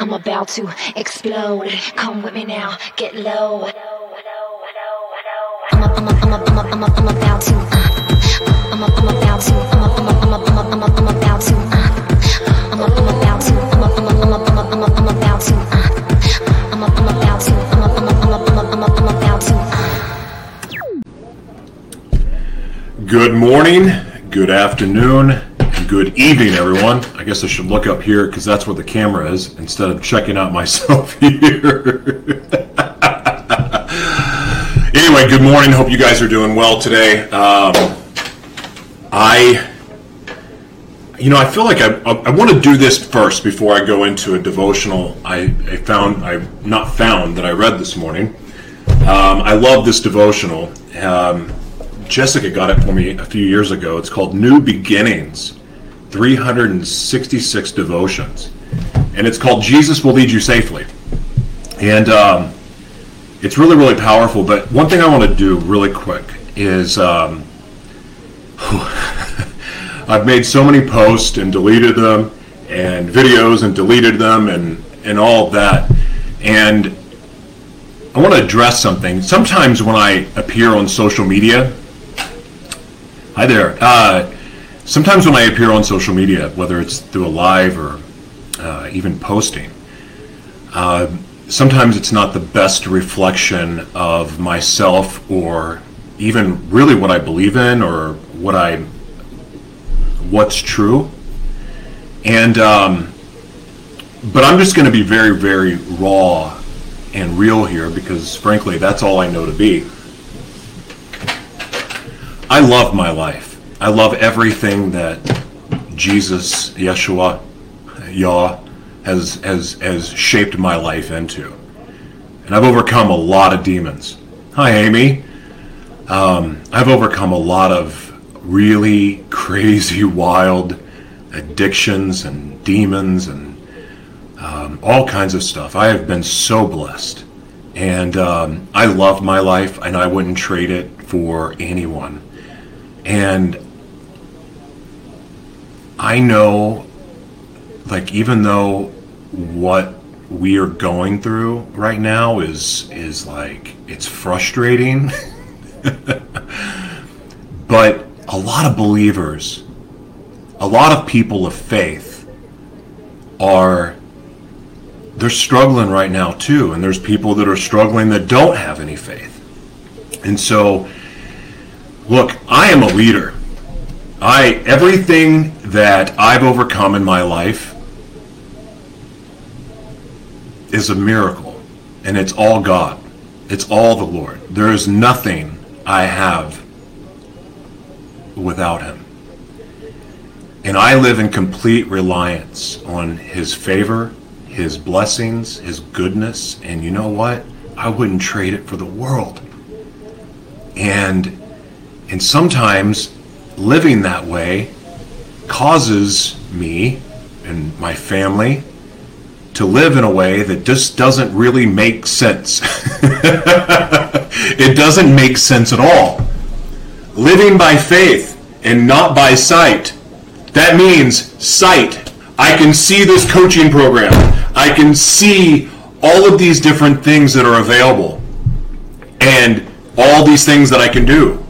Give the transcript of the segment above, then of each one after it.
I'm about to explode. Come with me now, get low. I'm, a, I'm, a, I'm, a, I'm, a, I'm, a, I'm about to. Uh, I'm, a, I'm about to. I'm, a, I'm, a, I'm, a, I'm, a, I'm, a, I'm about to. Uh, I'm, a, I'm about to. I'm, a, I'm, a, I'm, a, I'm, a, I'm, a, I'm about to. Uh, I'm, a, I'm about to. I'm, a, I'm, a, I'm, a, I'm, a, I'm, a, I'm about to. Uh. Good morning, good afternoon, good evening, everyone. I guess I should look up here because that's where the camera is instead of checking out myself here. anyway, good morning. Hope you guys are doing well today. Um, I, you know, I feel like I, I, I want to do this first before I go into a devotional. I, I found, I not found that I read this morning. Um, I love this devotional. Um, Jessica got it for me a few years ago. It's called New Beginnings 366 Devotions. And it's called Jesus Will Lead You Safely. And um, it's really, really powerful. But one thing I want to do really quick is um, I've made so many posts and deleted them, and videos and deleted them, and, and all of that. And I want to address something. Sometimes when I appear on social media, Hi there. Uh, sometimes when I appear on social media, whether it's through a live or uh, even posting, uh, sometimes it's not the best reflection of myself or even really what I believe in or what I what's true. And um, but I'm just going to be very, very raw and real here because, frankly, that's all I know to be. I love my life. I love everything that Jesus, Yeshua, Yah, has, has, has shaped my life into. And I've overcome a lot of demons. Hi, Amy. Um, I've overcome a lot of really crazy, wild addictions and demons and um, all kinds of stuff. I have been so blessed. And um, I love my life, and I wouldn't trade it for anyone. And I know, like, even though what we are going through right now is is like it's frustrating, but a lot of believers, a lot of people of faith, are they're struggling right now too, and there's people that are struggling that don't have any faith, and so look, I am a leader. I everything that I've overcome in my life is a miracle, and it's all God. It's all the Lord. There is nothing I have without Him. And I live in complete reliance on His favor, His blessings, His goodness, and you know what? I wouldn't trade it for the world. And and sometimes living that way causes me and my family to live in a way that just doesn't really make sense. it doesn't make sense at all. Living by faith and not by sight. That means sight. I can see this coaching program. I can see all of these different things that are available and all these things that I can do.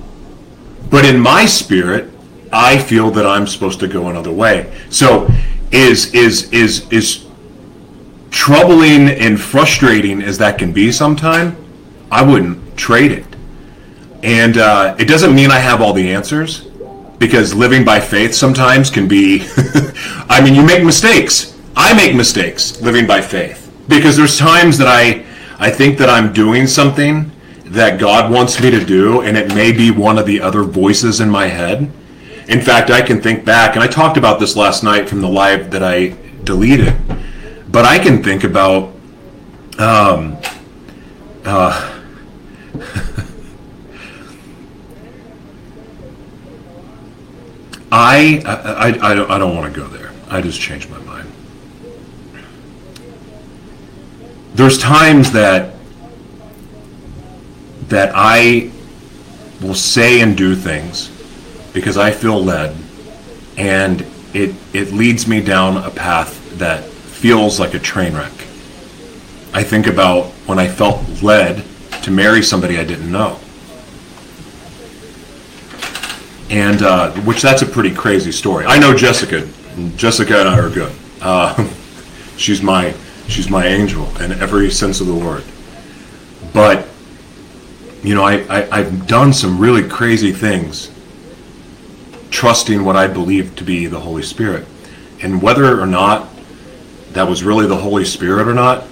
But in my spirit, I feel that I'm supposed to go another way. So is is is is troubling and frustrating as that can be sometime, I wouldn't trade it. And uh, it doesn't mean I have all the answers because living by faith sometimes can be I mean you make mistakes. I make mistakes living by faith because there's times that I I think that I'm doing something that God wants me to do, and it may be one of the other voices in my head. In fact, I can think back, and I talked about this last night from the live that I deleted, but I can think about um, uh, I, I, I, I don't, I don't want to go there. I just changed my mind. There's times that that I will say and do things because I feel led, and it it leads me down a path that feels like a train wreck. I think about when I felt led to marry somebody I didn't know. And uh, which that's a pretty crazy story. I know Jessica. Jessica and I are good. Uh, she's my she's my angel in every sense of the word. But you know, I, I I've done some really crazy things, trusting what I believe to be the Holy Spirit, and whether or not that was really the Holy Spirit or not,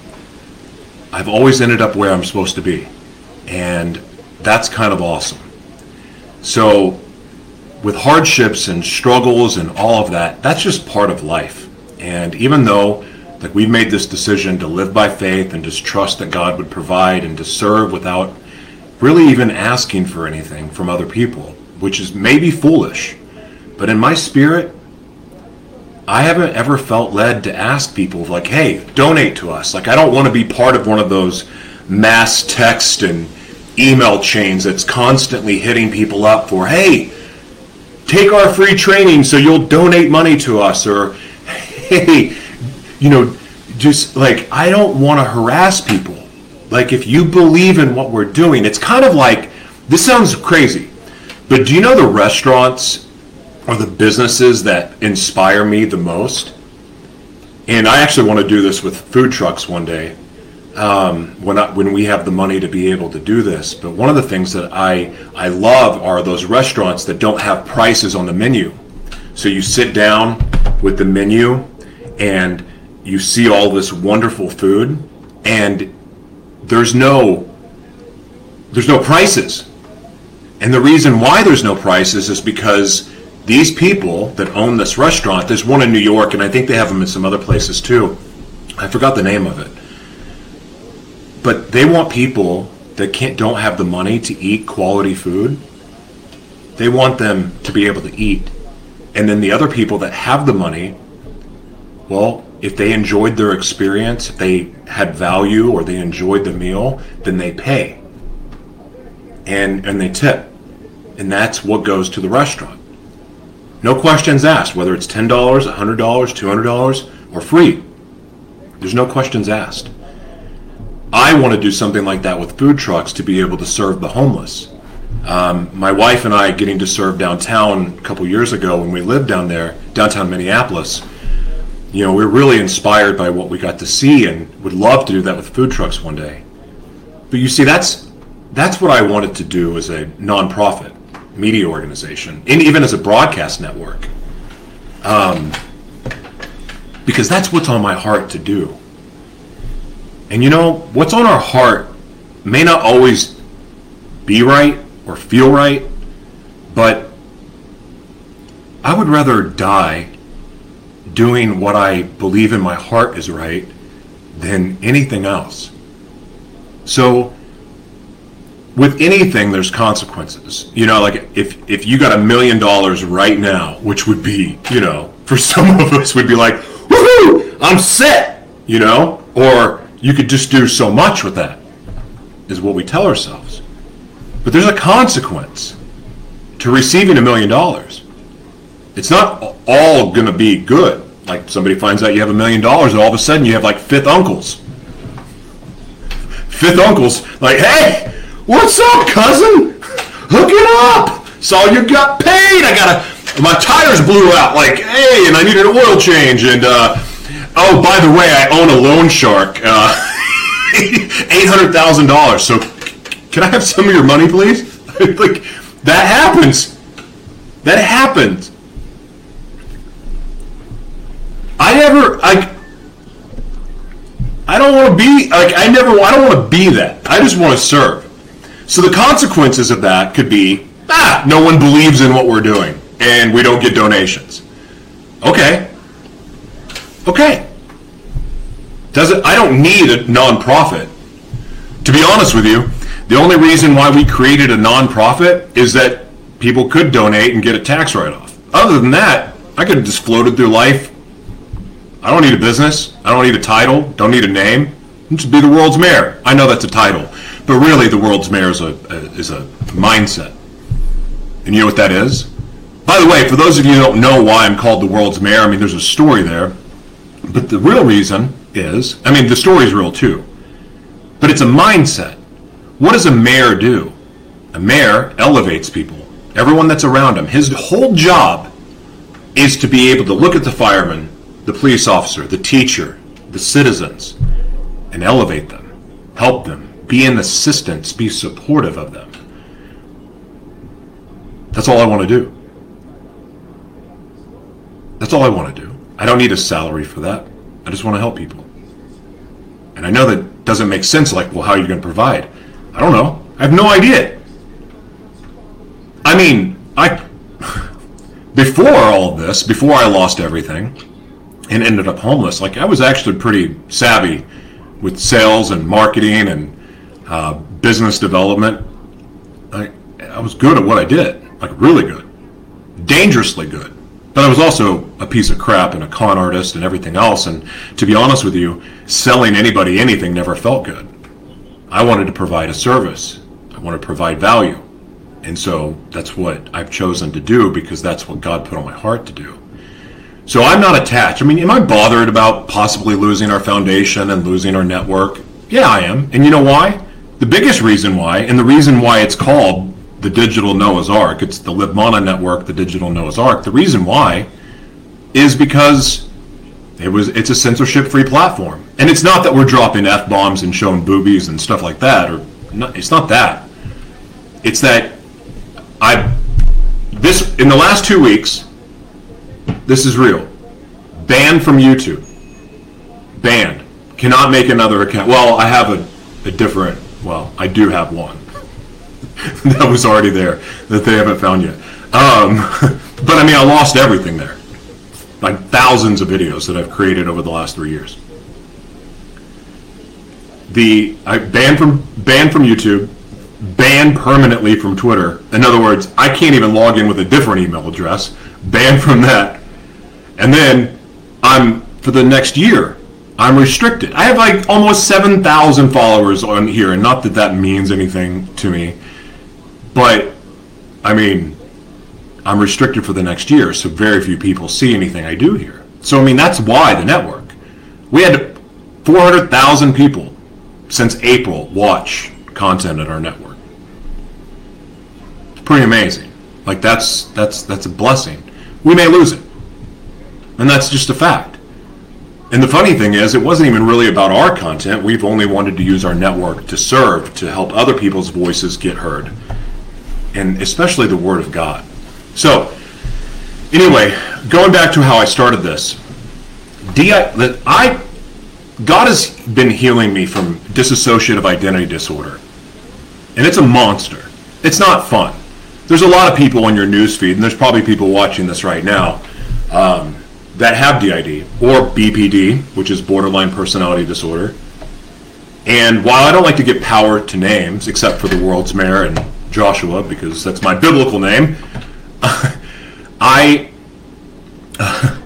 I've always ended up where I'm supposed to be, and that's kind of awesome. So with hardships and struggles and all of that, that's just part of life. And even though like we've made this decision to live by faith and just trust that God would provide and to serve without really even asking for anything from other people, which is maybe foolish. But in my spirit, I haven't ever felt led to ask people like, "Hey, donate to us." Like I don't want to be part of one of those mass text and email chains that's constantly hitting people up for, "Hey, take our free training so you'll donate money to us or hey you know just like i don't want to harass people like if you believe in what we're doing it's kind of like this sounds crazy but do you know the restaurants or the businesses that inspire me the most and i actually want to do this with food trucks one day um, when I, when we have the money to be able to do this. But one of the things that I I love are those restaurants that don't have prices on the menu. So you sit down with the menu and you see all this wonderful food and there's no there's no prices. And the reason why there's no prices is because these people that own this restaurant, there's one in New York and I think they have them in some other places too. I forgot the name of it but they want people that can't don't have the money to eat quality food. They want them to be able to eat. And then the other people that have the money, well, if they enjoyed their experience, if they had value or they enjoyed the meal, then they pay. And and they tip. And that's what goes to the restaurant. No questions asked, whether it's $10, $100, $200, or free. There's no questions asked. I want to do something like that with food trucks to be able to serve the homeless. Um, my wife and I getting to serve downtown a couple years ago when we lived down there, downtown Minneapolis. You know, we are really inspired by what we got to see and would love to do that with food trucks one day. But you see, that's that's what I wanted to do as a nonprofit media organization, and even as a broadcast network, um, because that's what's on my heart to do. And you know, what's on our heart may not always be right or feel right, but I would rather die doing what I believe in my heart is right than anything else. So, with anything, there's consequences. You know, like if if you got a million dollars right now, which would be, you know, for some of us would be like, woohoo, I'm set, you know, or you could just do so much with that, is what we tell ourselves. But there's a consequence to receiving a million dollars. It's not all going to be good. Like somebody finds out you have a million dollars, and all of a sudden you have like fifth uncles. Fifth uncles, like, hey, what's up, cousin? Hook it up. Saw you got paid. I got a, my tires blew out. Like, hey, and I needed an oil change, and uh, Oh, by the way, I own a loan shark. Uh, Eight hundred thousand dollars. So, can I have some of your money, please? like that happens. That happens. I never I. I don't want to be like I never. I don't want to be that. I just want to serve. So the consequences of that could be ah, no one believes in what we're doing, and we don't get donations. Okay, Okay. Does it? I don't need a nonprofit. To be honest with you, the only reason why we created a nonprofit is that people could donate and get a tax write-off. Other than that, I could have just floated through life. I don't need a business. I don't need a title. Don't need a name. I'm just be the world's mayor. I know that's a title, but really, the world's mayor is a, is a mindset. And you know what that is? By the way, for those of you who don't know why I'm called the world's mayor, I mean, there's a story there But the real reason is, I mean, the story's real too, but it's a mindset. What does a mayor do? A mayor elevates people, everyone that's around him. His whole job is to be able to look at the fireman, the police officer, the teacher, the citizens, and elevate them, help them, be an assistance, be supportive of them. That's all I want to do. That's all I want to do. I don't need a salary for that. I just want to help people. And I know that doesn't make sense like, well, how are you going to provide? I don't know. I have no idea. I mean, I before all of this, before I lost everything and ended up homeless, like I was actually pretty savvy with sales and marketing and uh, business development. I, I was good at what I did, like really good, dangerously good. But I was also a piece of crap and a con artist and everything else. And to be honest with you, selling anybody anything never felt good. I wanted to provide a service. I wanted to provide value. And so that's what I've chosen to do because that's what God put on my heart to do. So I'm not attached. I mean, am I bothered about possibly losing our foundation and losing our network? Yeah, I am. And you know why? The biggest reason why, and the reason why it's called the digital Noah's Ark, it's the Libmana network, the digital Noah's Ark. The reason why is because it was it's a censorship free platform. And it's not that we're dropping F bombs and showing boobies and stuff like that, or not, it's not that. It's that I this in the last two weeks, this is real. Banned from YouTube. Banned. Cannot make another account. Well, I have a, a different well, I do have one. that was already there that they haven't found yet. Um, but I mean, I lost everything there, like thousands of videos that I've created over the last three years. The I banned from banned from YouTube, banned permanently from Twitter. In other words, I can't even log in with a different email address. Banned from that, and then I'm for the next year. I'm restricted. I have like almost 7,000 followers on here, and not that that means anything to me but I mean, I'm restricted for the next year, so very few people see anything I do here. So I mean, that's why the network. We had 400,000 people since April watch content at our network. It's pretty amazing. Like that's that's that's a blessing. We may lose it, and that's just a fact. And the funny thing is, it wasn't even really about our content. We've only wanted to use our network to serve, to help other people's voices get heard and especially the Word of God. So, anyway, going back to how I started this, DI, I, God has been healing me from dissociative identity disorder, and it's a monster. It's not fun. There's a lot of people on your newsfeed, and there's probably people watching this right now um, that have DID or BPD, which is borderline personality disorder. And while I don't like to give power to names, except for the world's mayor and Joshua because that's my biblical name. I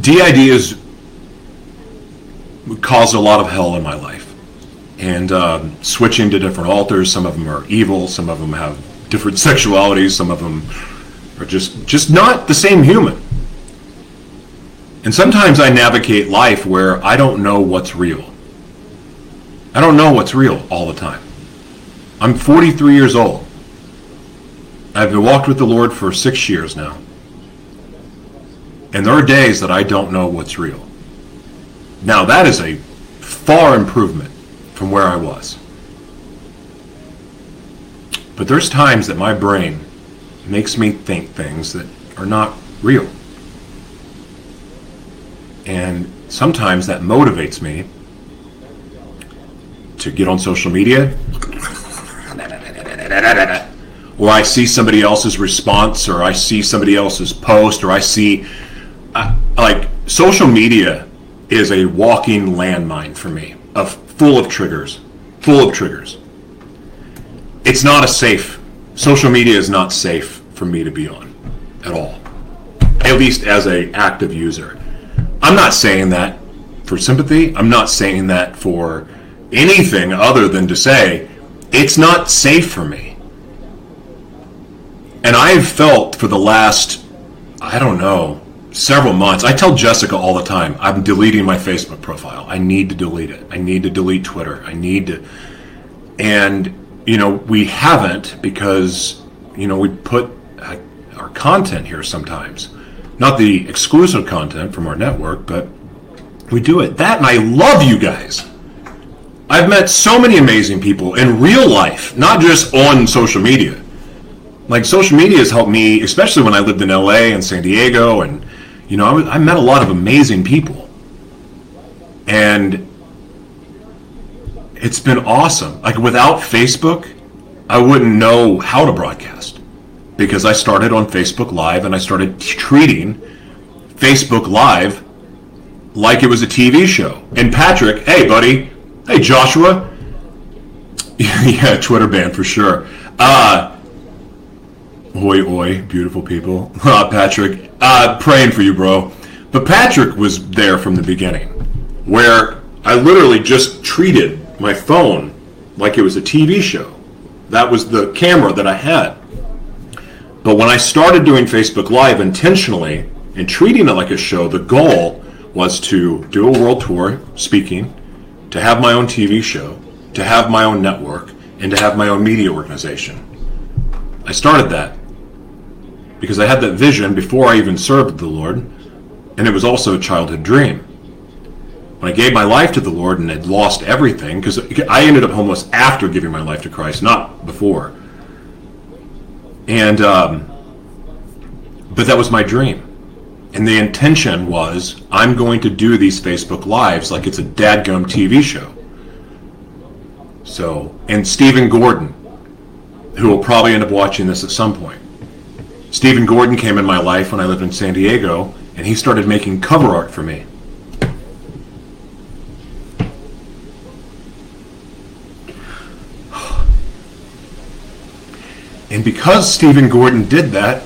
DID is caused a lot of hell in my life, and um, switching to different alters. Some of them are evil. Some of them have different sexualities. Some of them are just just not the same human. And sometimes I navigate life where I don't know what's real. I don't know what's real all the time. I'm 43 years old. I've been walked with the Lord for six years now. And there are days that I don't know what's real. Now, that is a far improvement from where I was. But there's times that my brain makes me think things that are not real. And sometimes that motivates me to get on social media, or I see somebody else's response, or I see somebody else's post, or I see, uh, like, social media is a walking landmine for me, of full of triggers, full of triggers. It's not a safe. Social media is not safe for me to be on at all, at least as a active user. I'm not saying that for sympathy. I'm not saying that for anything other than to say, it's not safe for me. And I've felt for the last, I don't know, several months. I tell Jessica all the time, I'm deleting my Facebook profile. I need to delete it. I need to delete Twitter. I need to. And, you know, we haven't because, you know, we put our content here sometimes. Not the exclusive content from our network, but we do it. That, and I love you guys. I've met so many amazing people in real life, not just on social media. Like social media has helped me, especially when I lived in LA and San Diego, and you know, I, was, I met a lot of amazing people, and it's been awesome. Like without Facebook, I wouldn't know how to broadcast because I started on Facebook Live and I started treating Facebook Live like it was a TV show. And Patrick, hey buddy, hey Joshua, yeah, Twitter ban for sure. Uh, oi oi, beautiful people. Uh, Patrick, uh, praying for you, bro. But Patrick was there from the beginning, where I literally just treated my phone like it was a TV show. That was the camera that I had. But when I started doing Facebook Live intentionally and treating it like a show, the goal was to do a world tour speaking, to have my own TV show, to have my own network, and to have my own media organization. I started that because I had that vision before I even served the Lord, and it was also a childhood dream. When I gave my life to the Lord and had lost everything, because I ended up homeless after giving my life to Christ, not before. And, um, but that was my dream. And the intention was I'm going to do these Facebook Lives like it's a dadgum TV show. So, and Stephen Gordon, who will probably end up watching this at some point. Stephen Gordon came in my life when I lived in San Diego, and he started making cover art for me. And because Stephen Gordon did that,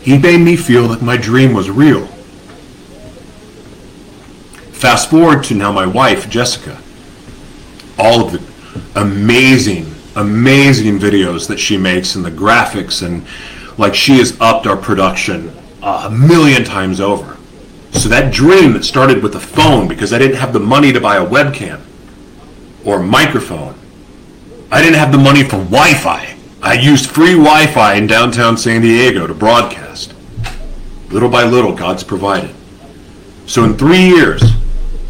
he made me feel that my dream was real. Fast forward to now my wife, Jessica. All of the amazing, amazing videos that she makes and the graphics and like she has upped our production a million times over. So that dream that started with a phone because I didn't have the money to buy a webcam or a microphone. I didn't have the money for Wi-Fi. I used free Wi-Fi in downtown San Diego to broadcast. Little by little, God's provided. So in three years,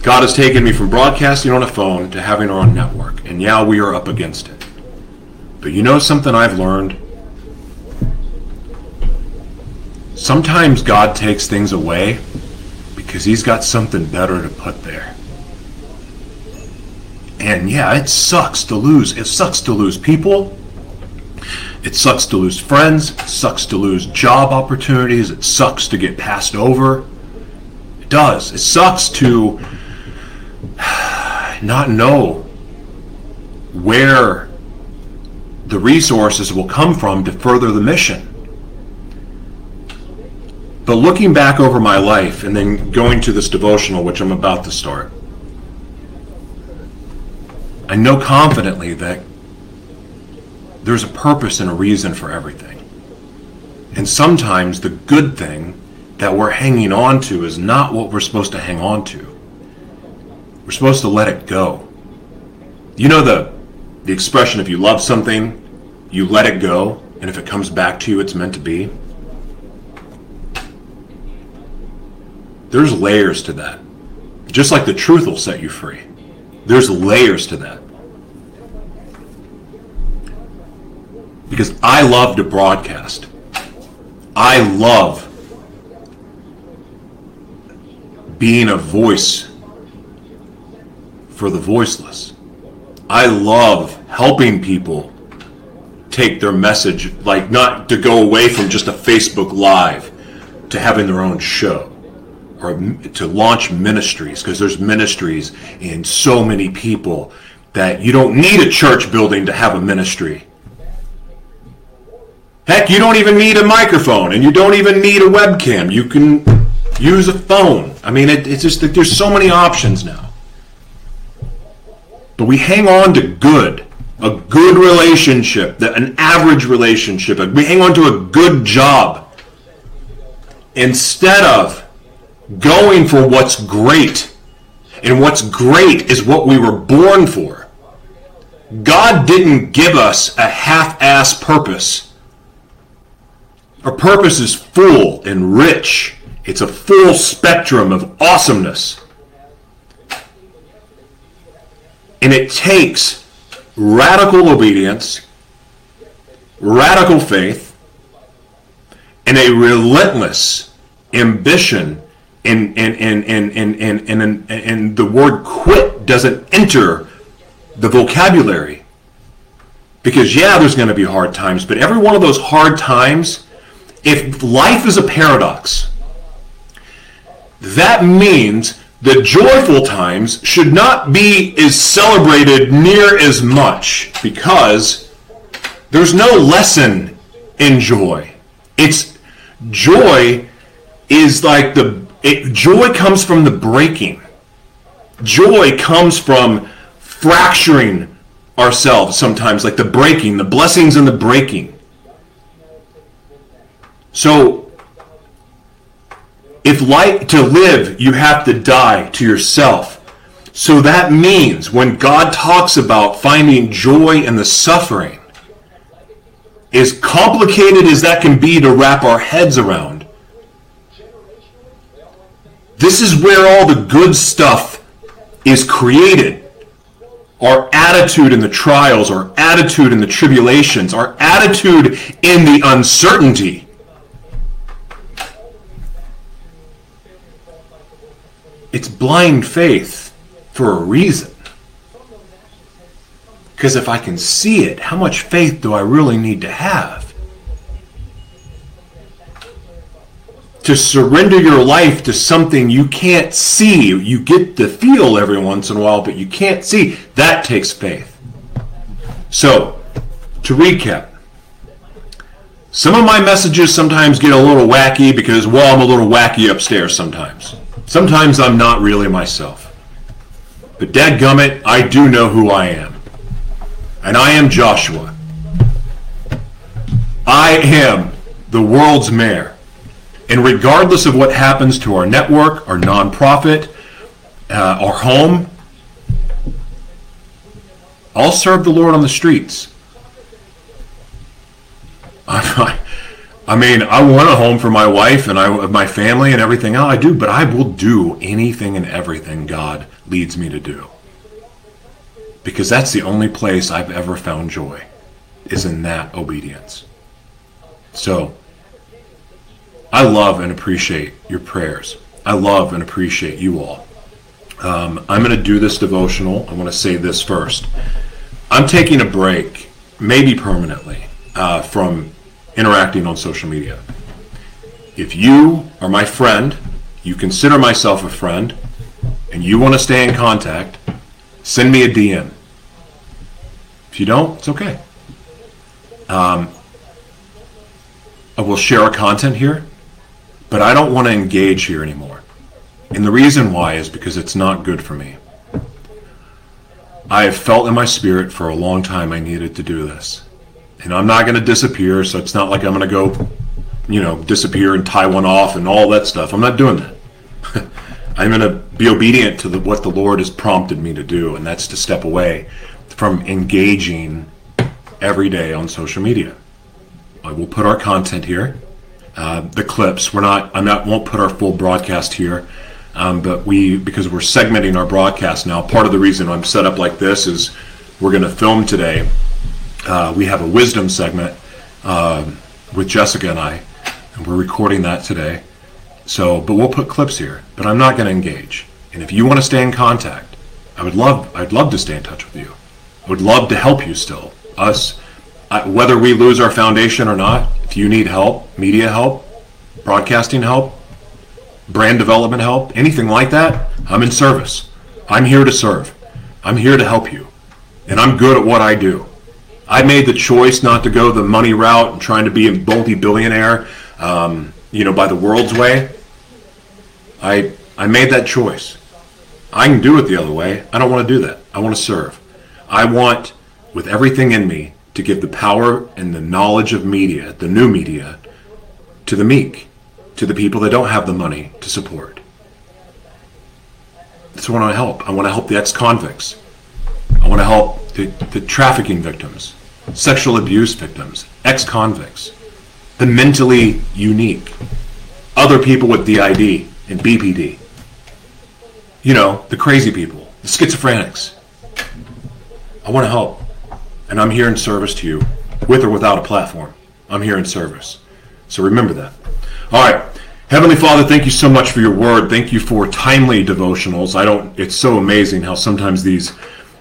God has taken me from broadcasting on a phone to having our own network. And now we are up against it. But you know something I've learned? Sometimes God takes things away because He's got something better to put there. And yeah, it sucks to lose. It sucks to lose people. It sucks to lose friends. It sucks to lose job opportunities. It sucks to get passed over. It does. It sucks to not know where the resources will come from to further the mission. But looking back over my life and then going to this devotional, which I'm about to start, I know confidently that there's a purpose and a reason for everything. And sometimes the good thing that we're hanging on to is not what we're supposed to hang on to. We're supposed to let it go. You know the the expression if you love something, you let it go, and if it comes back to you it's meant to be. There's layers to that. Just like the truth will set you free. There's layers to that. Because I love to broadcast. I love being a voice for the voiceless. I love helping people take their message, like not to go away from just a Facebook Live to having their own show or to launch ministries because there's ministries in so many people that you don't need a church building to have a ministry. Heck, you don't even need a microphone and you don't even need a webcam. You can use a phone. I mean, it, it's just that there's so many options now. But we hang on to good, a good relationship, an average relationship. We hang on to a good job instead of going for what's great. And what's great is what we were born for. God didn't give us a half ass purpose. Our purpose is full and rich, it's a full spectrum of awesomeness. And it takes radical obedience, radical faith, and a relentless ambition. And and and and and and, and, and the word quit doesn't enter the vocabulary. Because yeah there's going to be hard times but every one of those hard times if life is a paradox that means the joyful times should not be as celebrated near as much because there's no lesson in joy it's joy is like the it, joy comes from the breaking. Joy comes from fracturing ourselves sometimes, like the breaking, the blessings and the breaking. So, if life to live, you have to die to yourself. So that means when God talks about finding joy in the suffering, as complicated as that can be to wrap our heads around, this is where all the good stuff is created. Our attitude in the trials, our attitude in the tribulations, our attitude in the uncertainty. It's blind faith for a reason. Because if I can see it, how much faith do I really need to have? to surrender your life to something you can't see. You get the feel every once in a while, but you can't see. That takes faith. So, to recap, some of my messages sometimes get a little wacky because, well, I'm a little wacky upstairs sometimes. Sometimes I'm not really myself. But dadgummit, I do know who I am. And I am Joshua. I am the world's mayor. And regardless of what happens to our network, our nonprofit, uh, our home, I'll serve the Lord on the streets. I, I mean, I want a home for my wife and I, my family and everything else I do, but I will do anything and everything God leads me to do. Because that's the only place I've ever found joy, is in that obedience. So, I love and appreciate your prayers. I love and appreciate you all. Um, I'm going to do this devotional. I want to say this first. I'm taking a break, maybe permanently, uh, from interacting on social media. If you are my friend, you consider myself a friend, and you want to stay in contact, send me a DM. If you don't, it's okay. Um, I will share our content here but I don't want to engage here anymore. And the reason why is because it's not good for me. I have felt in my spirit for a long time I needed to do this. And I'm not going to disappear, so it's not like I'm going to go, you know, disappear and tie one off and all that stuff. I'm not doing that. I'm going to be obedient to the, what the Lord has prompted me to do, and that's to step away from engaging every day on social media. I will put our content here uh, the clips. We're not. I'm not. Won't put our full broadcast here, um, but we because we're segmenting our broadcast now. Part of the reason I'm set up like this is we're going to film today. Uh, we have a wisdom segment uh, with Jessica and I, and we're recording that today. So, but we'll put clips here. But I'm not going to engage. And if you want to stay in contact, I would love. I'd love to stay in touch with you. I would love to help you still. Us whether we lose our foundation or not, if you need help, media help, broadcasting help, brand development help, anything like that, I'm in service. I'm here to serve. I'm here to help you. And I'm good at what I do. I made the choice not to go the money route and trying to be a multi-billionaire, um, you know, by the world's way. I I made that choice. I can do it the other way. I don't want to do that. I want to serve. I want, with everything in me, to give the power and the knowledge of media, the new media, to the meek, to the people that don't have the money to support. That's what I want to help. I want to help the ex-convicts. I want to help the, the trafficking victims, sexual abuse victims, ex-convicts, the mentally unique, other people with DID and BPD. You know, the crazy people, the schizophrenics. I want to help. And I'm here in service to you, with or without a platform. I'm here in service. So remember that. All right. Heavenly Father, thank you so much for your word. Thank you for timely devotionals. I don't it's so amazing how sometimes these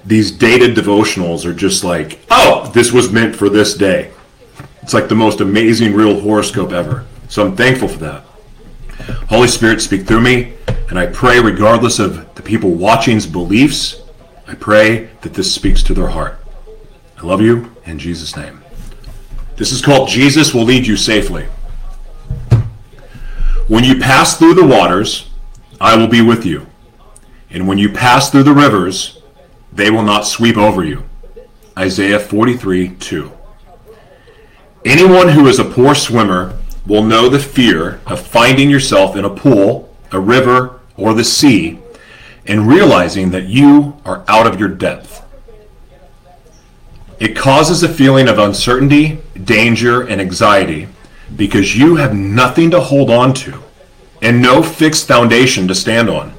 these dated devotionals are just like, "Oh, this was meant for this day." It's like the most amazing real horoscope ever. So I'm thankful for that. Holy Spirit, speak through me, and I pray regardless of the people watching's beliefs, I pray that this speaks to their heart. I love you in Jesus name. This is called Jesus will lead you safely. When you pass through the waters, I will be with you. And when you pass through the rivers, they will not sweep over you. Isaiah 43 2. Anyone who is a poor swimmer will know the fear of finding yourself in a pool, a river, or the sea, and realizing that you are out of your depth. It causes a feeling of uncertainty, danger, and anxiety because you have nothing to hold on to and no fixed foundation to stand on.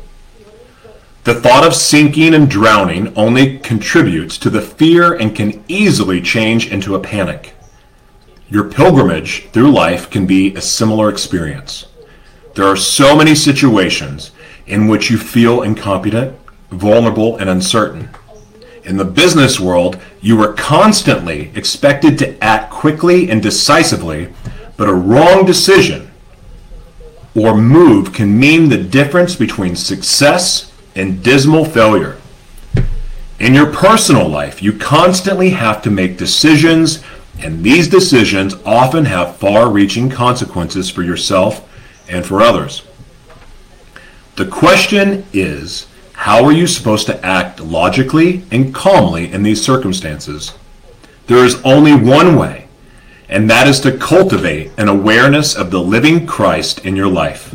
The thought of sinking and drowning only contributes to the fear and can easily change into a panic. Your pilgrimage through life can be a similar experience. There are so many situations in which you feel incompetent, vulnerable, and uncertain. In the business world, you are constantly expected to act quickly and decisively, but a wrong decision or move can mean the difference between success and dismal failure. In your personal life, you constantly have to make decisions, and these decisions often have far reaching consequences for yourself and for others. The question is how are you supposed to act logically and calmly in these circumstances? There is only one way, and that is to cultivate an awareness of the living Christ in your life.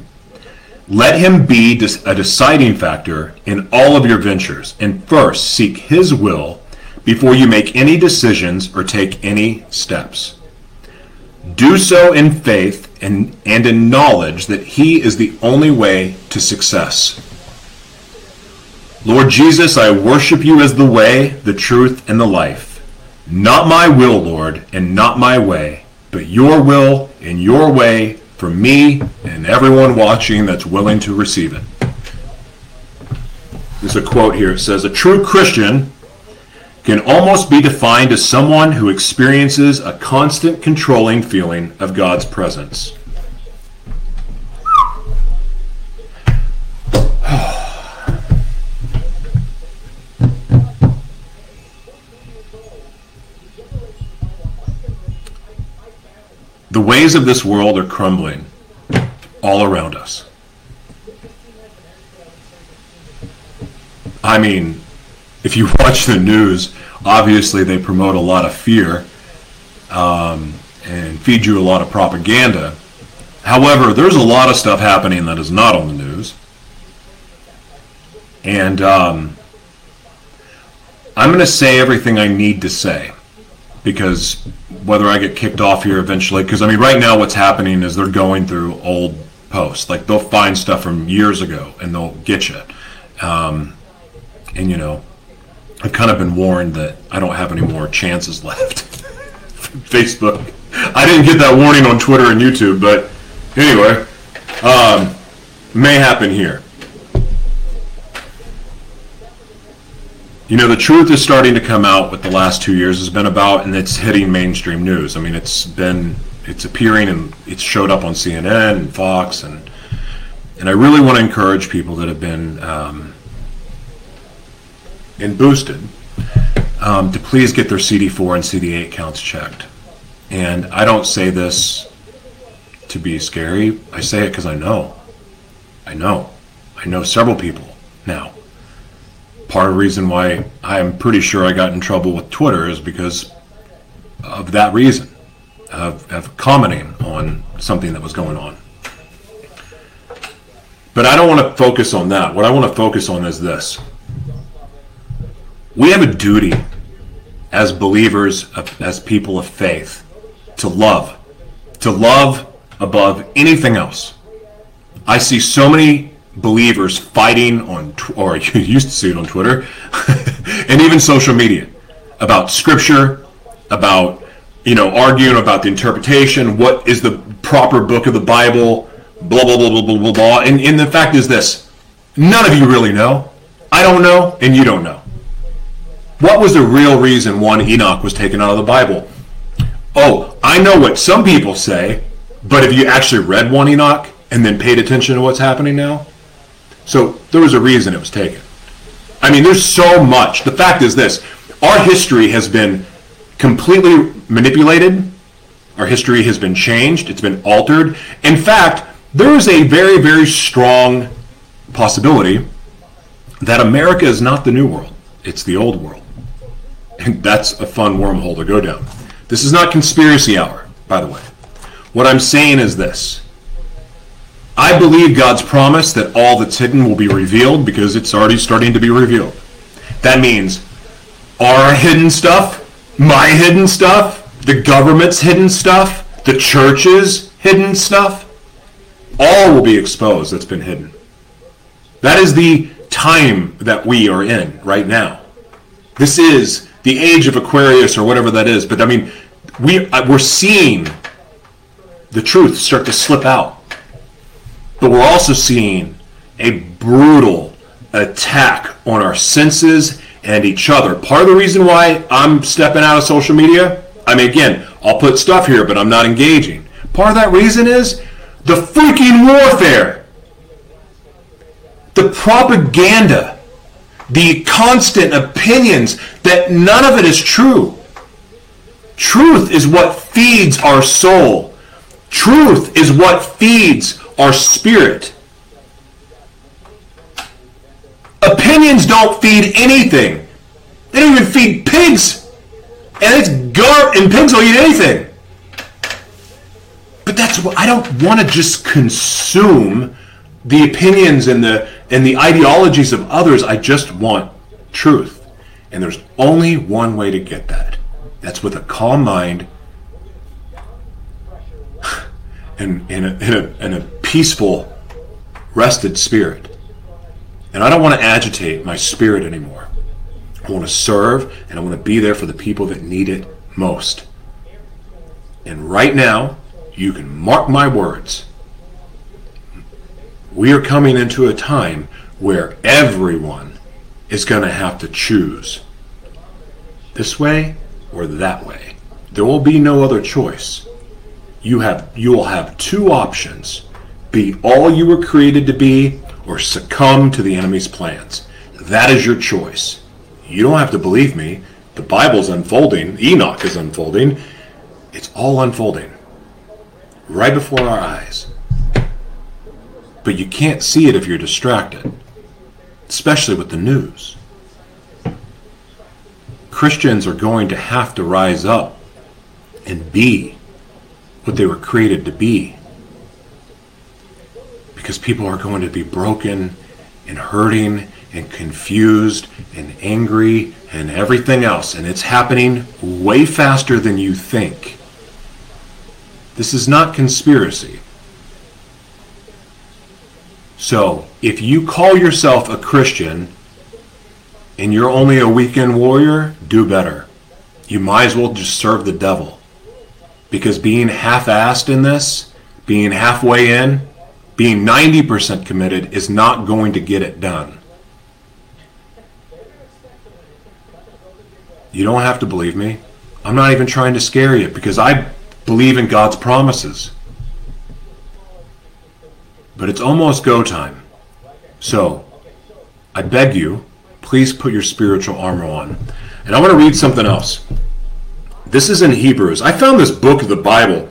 Let him be a deciding factor in all of your ventures, and first seek his will before you make any decisions or take any steps. Do so in faith and, and in knowledge that he is the only way to success. Lord Jesus, I worship you as the way, the truth, and the life. Not my will, Lord, and not my way, but your will and your way for me and everyone watching that's willing to receive it. There's a quote here. It says, A true Christian can almost be defined as someone who experiences a constant controlling feeling of God's presence. Ways of this world are crumbling all around us. I mean, if you watch the news, obviously they promote a lot of fear um, and feed you a lot of propaganda. However, there's a lot of stuff happening that is not on the news. And um, I'm going to say everything I need to say because whether I get kicked off here eventually, because I mean, right now what's happening is they're going through old posts. Like they'll find stuff from years ago and they'll get you. Um, and you know, I've kind of been warned that I don't have any more chances left. Facebook. I didn't get that warning on Twitter and YouTube, but anyway, um, may happen here. You know, the truth is starting to come out. What the last two years has been about, and it's hitting mainstream news. I mean, it's been it's appearing and it's showed up on CNN and Fox, and and I really want to encourage people that have been um, and boosted um, to please get their CD4 and CD8 counts checked. And I don't say this to be scary. I say it because I know. I know. I know several people now part of the reason why I'm pretty sure I got in trouble with Twitter is because of that reason, of, of commenting on something that was going on. But I don't want to focus on that. What I want to focus on is this. We have a duty as believers, as people of faith, to love. To love above anything else. I see so many believers fighting on, or you used to see it on Twitter, and even social media, about scripture, about, you know, arguing about the interpretation, what is the proper book of the Bible, blah, blah, blah, blah, blah, blah, blah. And, and the fact is this none of you really know. I don't know, and you don't know. What was the real reason one Enoch was taken out of the Bible? Oh, I know what some people say, but have you actually read one Enoch and then paid attention to what's happening now? So there was a reason it was taken. I mean, there's so much. The fact is this our history has been completely manipulated, our history has been changed, it's been altered. In fact, there is a very, very strong possibility that America is not the new world, it's the old world. And that's a fun wormhole to go down. This is not conspiracy hour, by the way. What I'm saying is this I believe God's promise that all that's hidden will be revealed because it's already starting to be revealed. That means our hidden stuff, my hidden stuff, the government's hidden stuff, the church's hidden stuff, all will be exposed that's been hidden. That is the time that we are in right now. This is the age of Aquarius or whatever that is. But I mean, we uh, we're seeing the truth start to slip out. But we're also seeing a brutal attack on our senses and each other. Part of the reason why I'm stepping out of social media, I mean, again, I'll put stuff here, but I'm not engaging. Part of that reason is the freaking warfare, the propaganda the constant opinions that none of it is true. Truth is what feeds our soul. Truth is what feeds our spirit. Opinions don't feed anything. They don't even feed pigs. And it's gar and pigs will eat anything. But that's what I don't want to just consume the opinions and the and the ideologies of others. I just want truth. And there's only one way to get that. That's with a calm mind and in a, in a, in a peaceful, rested spirit. And I don't want to agitate my spirit anymore. I want to serve and I want to be there for the people that need it most. And right now, you can mark my words we are coming into a time where everyone is going to have to choose this way or that way. There will be no other choice. You have you will have two options. Be all you were created to be or succumb to the enemy's plans. That is your choice. You don't have to believe me. The Bible's unfolding. Enoch is unfolding. It's all unfolding right before our eyes but you can't see it if you're distracted, especially with the news. Christians are going to have to rise up and be what they were created to be. Because people are going to be broken and hurting and confused and angry and everything else. And it's happening way faster than you think. This is not conspiracy. So if you call yourself a Christian and you're only a weekend warrior, do better. You might as well just serve the devil. Because being half assed in this, being halfway in, being 90% committed is not going to get it done. You don't have to believe me. I'm not even trying to scare you because I believe in God's promises. But it's almost go time. So, I beg you, please put your spiritual armor on. And I want to read something else. This is in Hebrews. I found this book of the Bible,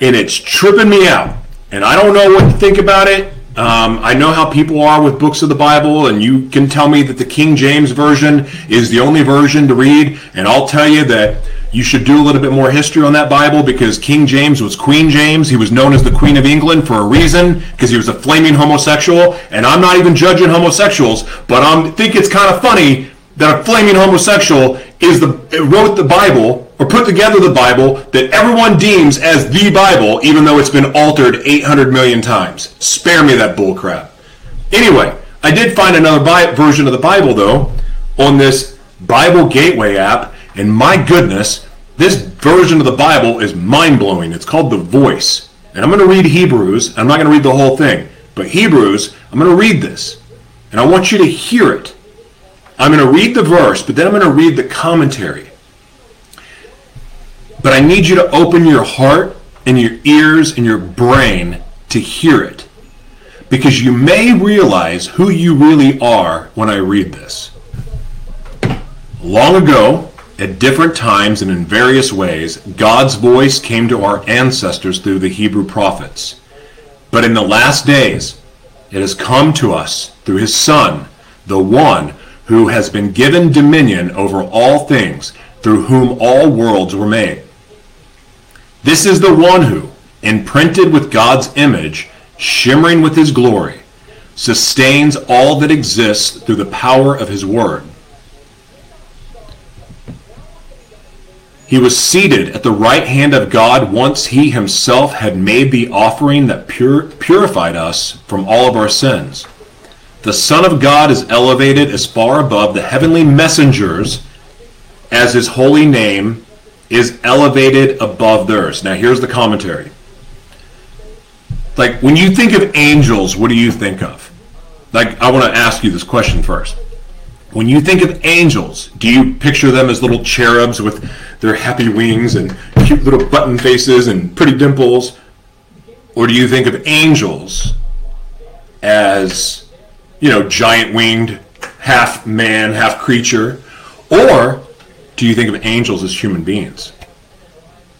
and it's tripping me out. And I don't know what to think about it. Um, I know how people are with books of the Bible, and you can tell me that the King James Version is the only version to read, and I'll tell you that you should do a little bit more history on that Bible because King James was Queen James. He was known as the Queen of England for a reason because he was a flaming homosexual, and I'm not even judging homosexuals, but I think it's kind of funny that a flaming homosexual is the wrote the Bible or put together the Bible that everyone deems as the Bible, even though it's been altered 800 million times. Spare me that bullcrap. Anyway, I did find another Bi- version of the Bible though on this Bible Gateway app, and my goodness, this version of the Bible is mind blowing. It's called The Voice, and I'm going to read Hebrews. I'm not going to read the whole thing, but Hebrews. I'm going to read this, and I want you to hear it. I'm going to read the verse, but then I'm going to read the commentary. But I need you to open your heart and your ears and your brain to hear it. Because you may realize who you really are when I read this. Long ago, at different times and in various ways, God's voice came to our ancestors through the Hebrew prophets. But in the last days, it has come to us through his Son, the one who has been given dominion over all things, through whom all worlds were made. This is the one who, imprinted with God's image, shimmering with his glory, sustains all that exists through the power of his word. He was seated at the right hand of God once he himself had made the offering that pur- purified us from all of our sins. The Son of God is elevated as far above the heavenly messengers as his holy name is elevated above theirs. Now, here's the commentary. Like, when you think of angels, what do you think of? Like, I want to ask you this question first. When you think of angels, do you picture them as little cherubs with their happy wings and cute little button faces and pretty dimples? Or do you think of angels as, you know, giant winged, half man, half creature? Or do you think of angels as human beings?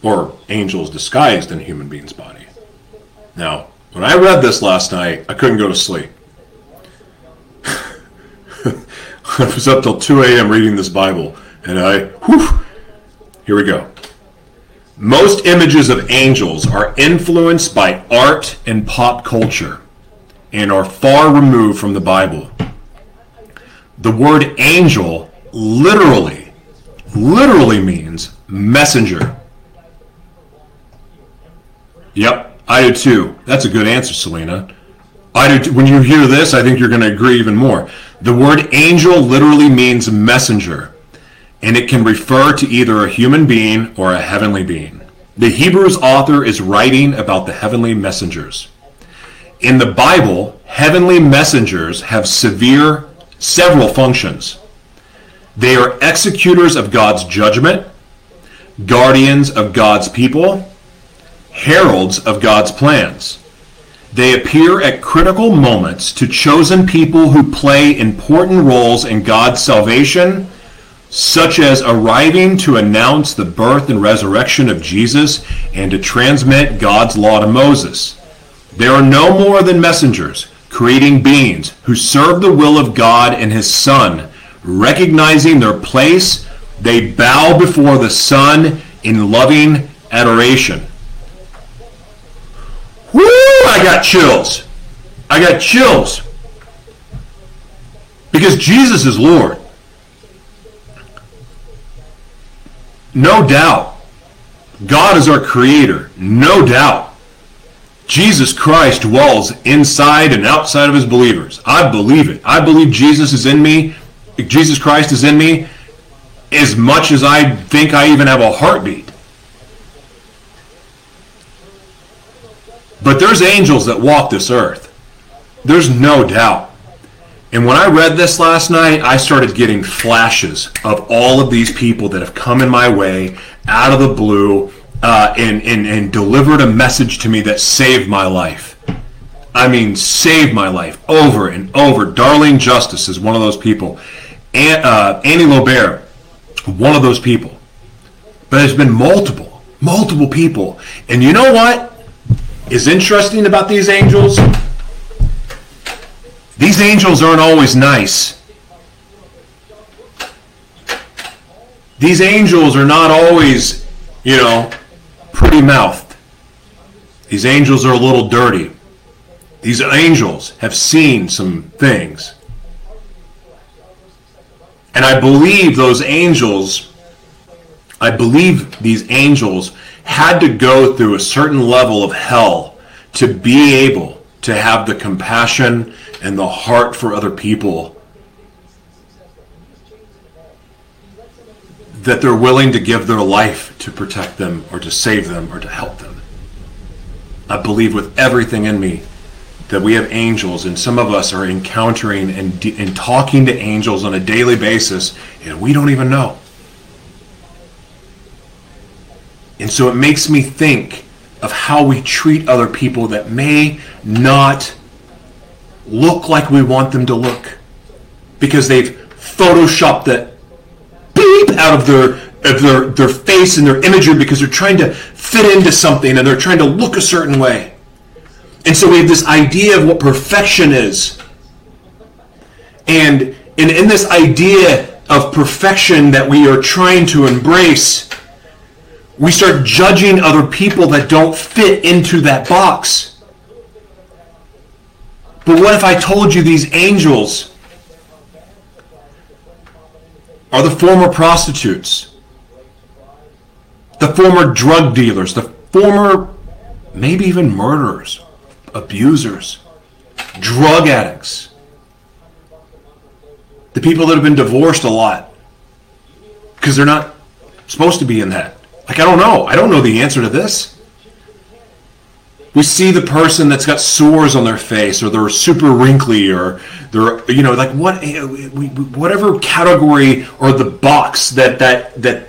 Or angels disguised in a human being's body? Now, when I read this last night, I couldn't go to sleep. I was up till 2 a.m. reading this Bible, and I, whew, here we go. Most images of angels are influenced by art and pop culture and are far removed from the Bible. The word angel literally, literally means messenger. Yep, I do too. That's a good answer, Selena. I do. When you hear this, I think you're going to agree even more. The word angel literally means messenger, and it can refer to either a human being or a heavenly being. The Hebrews author is writing about the heavenly messengers. In the Bible, heavenly messengers have severe several functions. They are executors of God's judgment, guardians of God's people, heralds of God's plans. They appear at critical moments to chosen people who play important roles in God's salvation, such as arriving to announce the birth and resurrection of Jesus and to transmit God's law to Moses. They are no more than messengers, creating beings who serve the will of God and His Son. Recognizing their place, they bow before the Son in loving adoration. Woo! I got chills. I got chills. Because Jesus is Lord. No doubt. God is our creator. No doubt. Jesus Christ dwells inside and outside of his believers. I believe it. I believe Jesus is in me. Jesus Christ is in me as much as I think I even have a heartbeat. But there's angels that walk this earth. There's no doubt. And when I read this last night, I started getting flashes of all of these people that have come in my way out of the blue uh, and, and, and delivered a message to me that saved my life. I mean, saved my life over and over. Darlene Justice is one of those people. And, uh, Annie Lobert, one of those people. But there's been multiple, multiple people. And you know what? is interesting about these angels These angels aren't always nice. These angels are not always, you know, pretty mouthed. These angels are a little dirty. These angels have seen some things. And I believe those angels, I believe these angels had to go through a certain level of hell to be able to have the compassion and the heart for other people that they're willing to give their life to protect them or to save them or to help them. I believe with everything in me that we have angels, and some of us are encountering and, and talking to angels on a daily basis, and we don't even know. And so it makes me think of how we treat other people that may not look like we want them to look because they've photoshopped that beep out of their of their, their face and their imagery because they're trying to fit into something and they're trying to look a certain way. And so we have this idea of what perfection is. And, and in this idea of perfection that we are trying to embrace, we start judging other people that don't fit into that box. But what if I told you these angels are the former prostitutes, the former drug dealers, the former maybe even murderers, abusers, drug addicts, the people that have been divorced a lot because they're not supposed to be in that. Like, I don't know. I don't know the answer to this. We see the person that's got sores on their face, or they're super wrinkly, or they're you know like what whatever category or the box that that that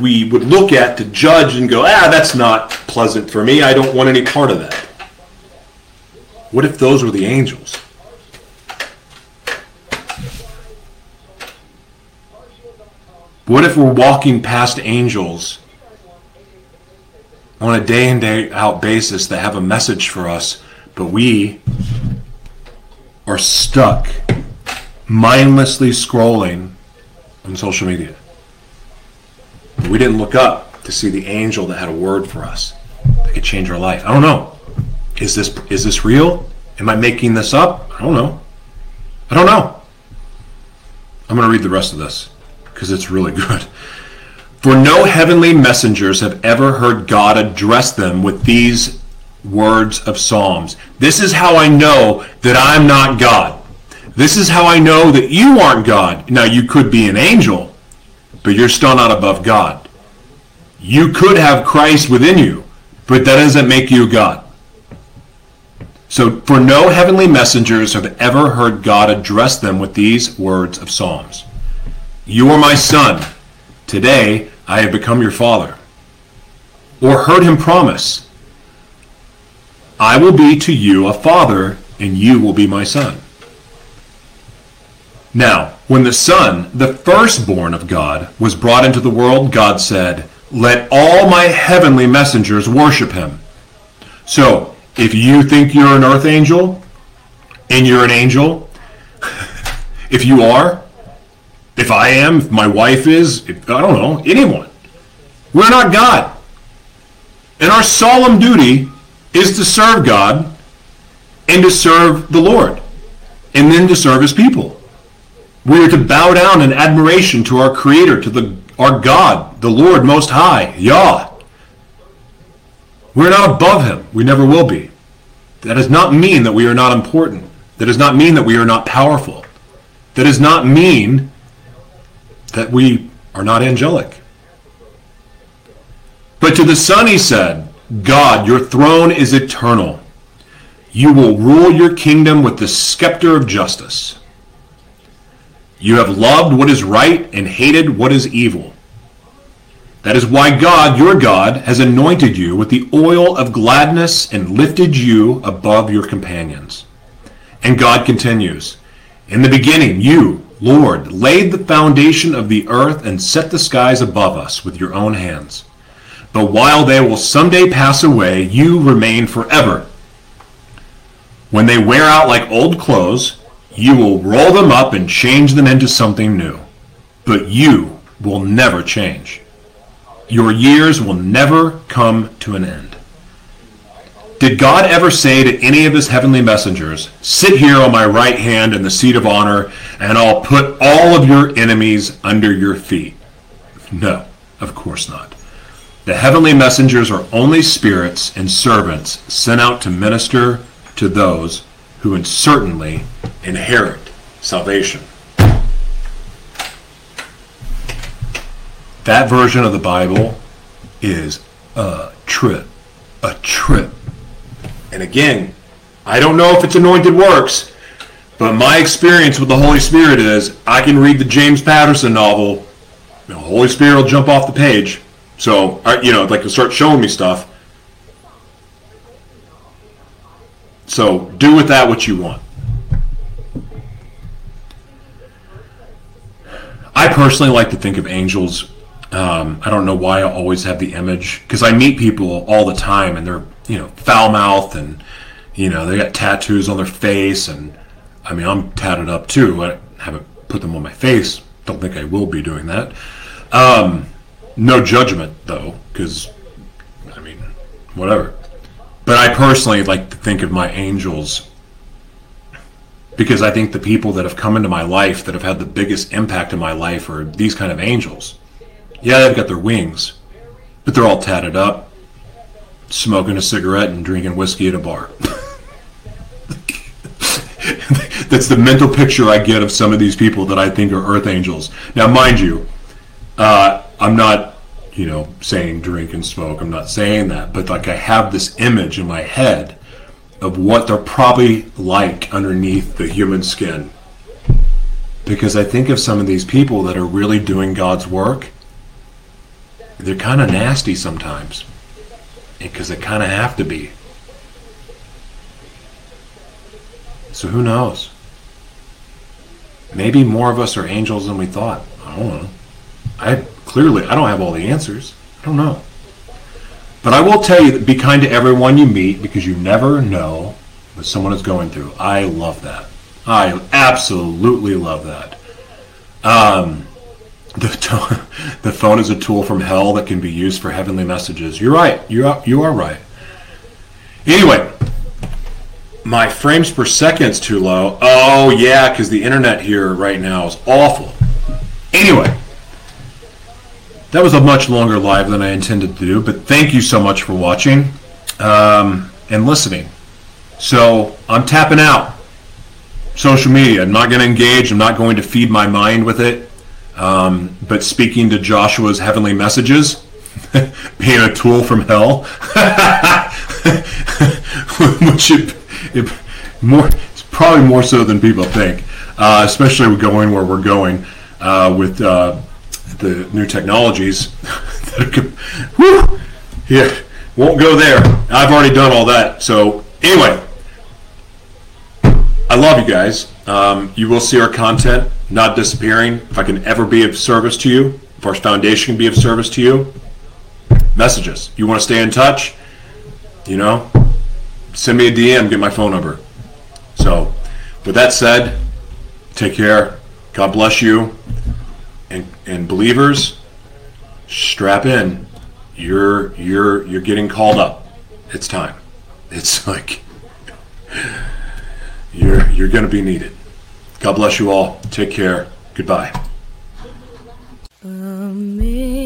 we would look at to judge and go, ah, that's not pleasant for me. I don't want any part of that. What if those were the angels? What if we're walking past angels on a day in, day out basis that have a message for us, but we are stuck mindlessly scrolling on social media? We didn't look up to see the angel that had a word for us that could change our life. I don't know. Is this is this real? Am I making this up? I don't know. I don't know. I'm going to read the rest of this because it's really good. For no heavenly messengers have ever heard God address them with these words of Psalms. This is how I know that I'm not God. This is how I know that you aren't God. Now, you could be an angel, but you're still not above God. You could have Christ within you, but that doesn't make you God. So, for no heavenly messengers have ever heard God address them with these words of Psalms You are my son. Today I have become your father. Or heard him promise, I will be to you a father, and you will be my son. Now, when the Son, the firstborn of God, was brought into the world, God said, Let all my heavenly messengers worship him. So, if you think you're an earth angel and you're an angel, if you are, if I am, if my wife is, if, I don't know, anyone, we're not God. And our solemn duty is to serve God and to serve the Lord and then to serve his people. We are to bow down in admiration to our Creator, to the, our God, the Lord Most High, Yah. We're not above him. We never will be. That does not mean that we are not important. That does not mean that we are not powerful. That does not mean that we are not angelic. But to the Son he said, God, your throne is eternal. You will rule your kingdom with the scepter of justice. You have loved what is right and hated what is evil. That is why God, your God, has anointed you with the oil of gladness and lifted you above your companions. And God continues, In the beginning, you, Lord, laid the foundation of the earth and set the skies above us with your own hands. But while they will someday pass away, you remain forever. When they wear out like old clothes, You will roll them up and change them into something new. But you will never change. Your years will never come to an end. Did God ever say to any of his heavenly messengers, Sit here on my right hand in the seat of honor, and I'll put all of your enemies under your feet? No, of course not. The heavenly messengers are only spirits and servants sent out to minister to those who certainly inherit salvation. That version of the Bible is a trip. A trip. And again, I don't know if it's anointed works, but my experience with the Holy Spirit is I can read the James Patterson novel, and the Holy Spirit will jump off the page. So, you know, like to start showing me stuff. So, do with that what you want. I personally like to think of angels. Um, I don't know why I always have the image because I meet people all the time and they're you know foul mouthed and you know they got tattoos on their face and I mean I'm tatted up too. I haven't put them on my face. Don't think I will be doing that. Um, no judgment though, because I mean whatever. But I personally like to think of my angels because I think the people that have come into my life that have had the biggest impact in my life are these kind of angels. Yeah, they've got their wings, but they're all tatted up, smoking a cigarette and drinking whiskey at a bar. That's the mental picture I get of some of these people that I think are earth angels. Now, mind you, uh, I'm not, you know, saying drink and smoke. I'm not saying that, but like I have this image in my head of what they're probably like underneath the human skin. Because I think of some of these people that are really doing God's work, they're kind of nasty sometimes. Because they kind of have to be. So who knows? Maybe more of us are angels than we thought. I don't know. I clearly I don't have all the answers. I don't know. But I will tell you that be kind to everyone you meet because you never know what someone is going through. I love that. I absolutely love that. Um, the, the phone is a tool from hell that can be used for heavenly messages. You're right. You are, you are right. Anyway, my frames per second's too low. Oh, yeah, because the internet here right now is awful. Anyway, that was a much longer live than I intended to do, but thank you so much for watching um, and listening. So I'm tapping out. Social media. I'm not going to engage. I'm not going to feed my mind with it. Um, but speaking to Joshua's heavenly messages, being a tool from hell, which it, it, more, probably more so than people think, uh, especially going where we're going uh, with. Uh, the new technologies. whew, yeah, won't go there. I've already done all that. So anyway, I love you guys. Um, you will see our content not disappearing. If I can ever be of service to you, if our foundation can be of service to you, messages. You want to stay in touch? You know, send me a DM. Get my phone number. So, with that said, take care. God bless you and, and believers, strap in. You're you're you're getting called up. It's time. It's like you're you're going to be needed. God bless you all. Take care. Goodbye. Amazing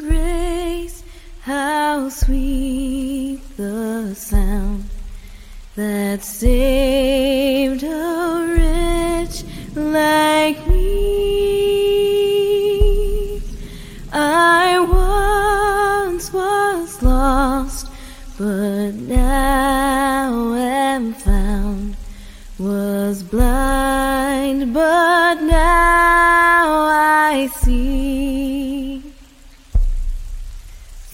grace, how sweet the sound that saved a wretch like me. I once was lost, but now. Was blind, but now I see.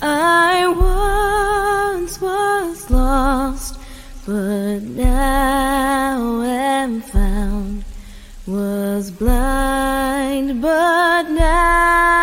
I once was lost, but now am found. Was blind, but now.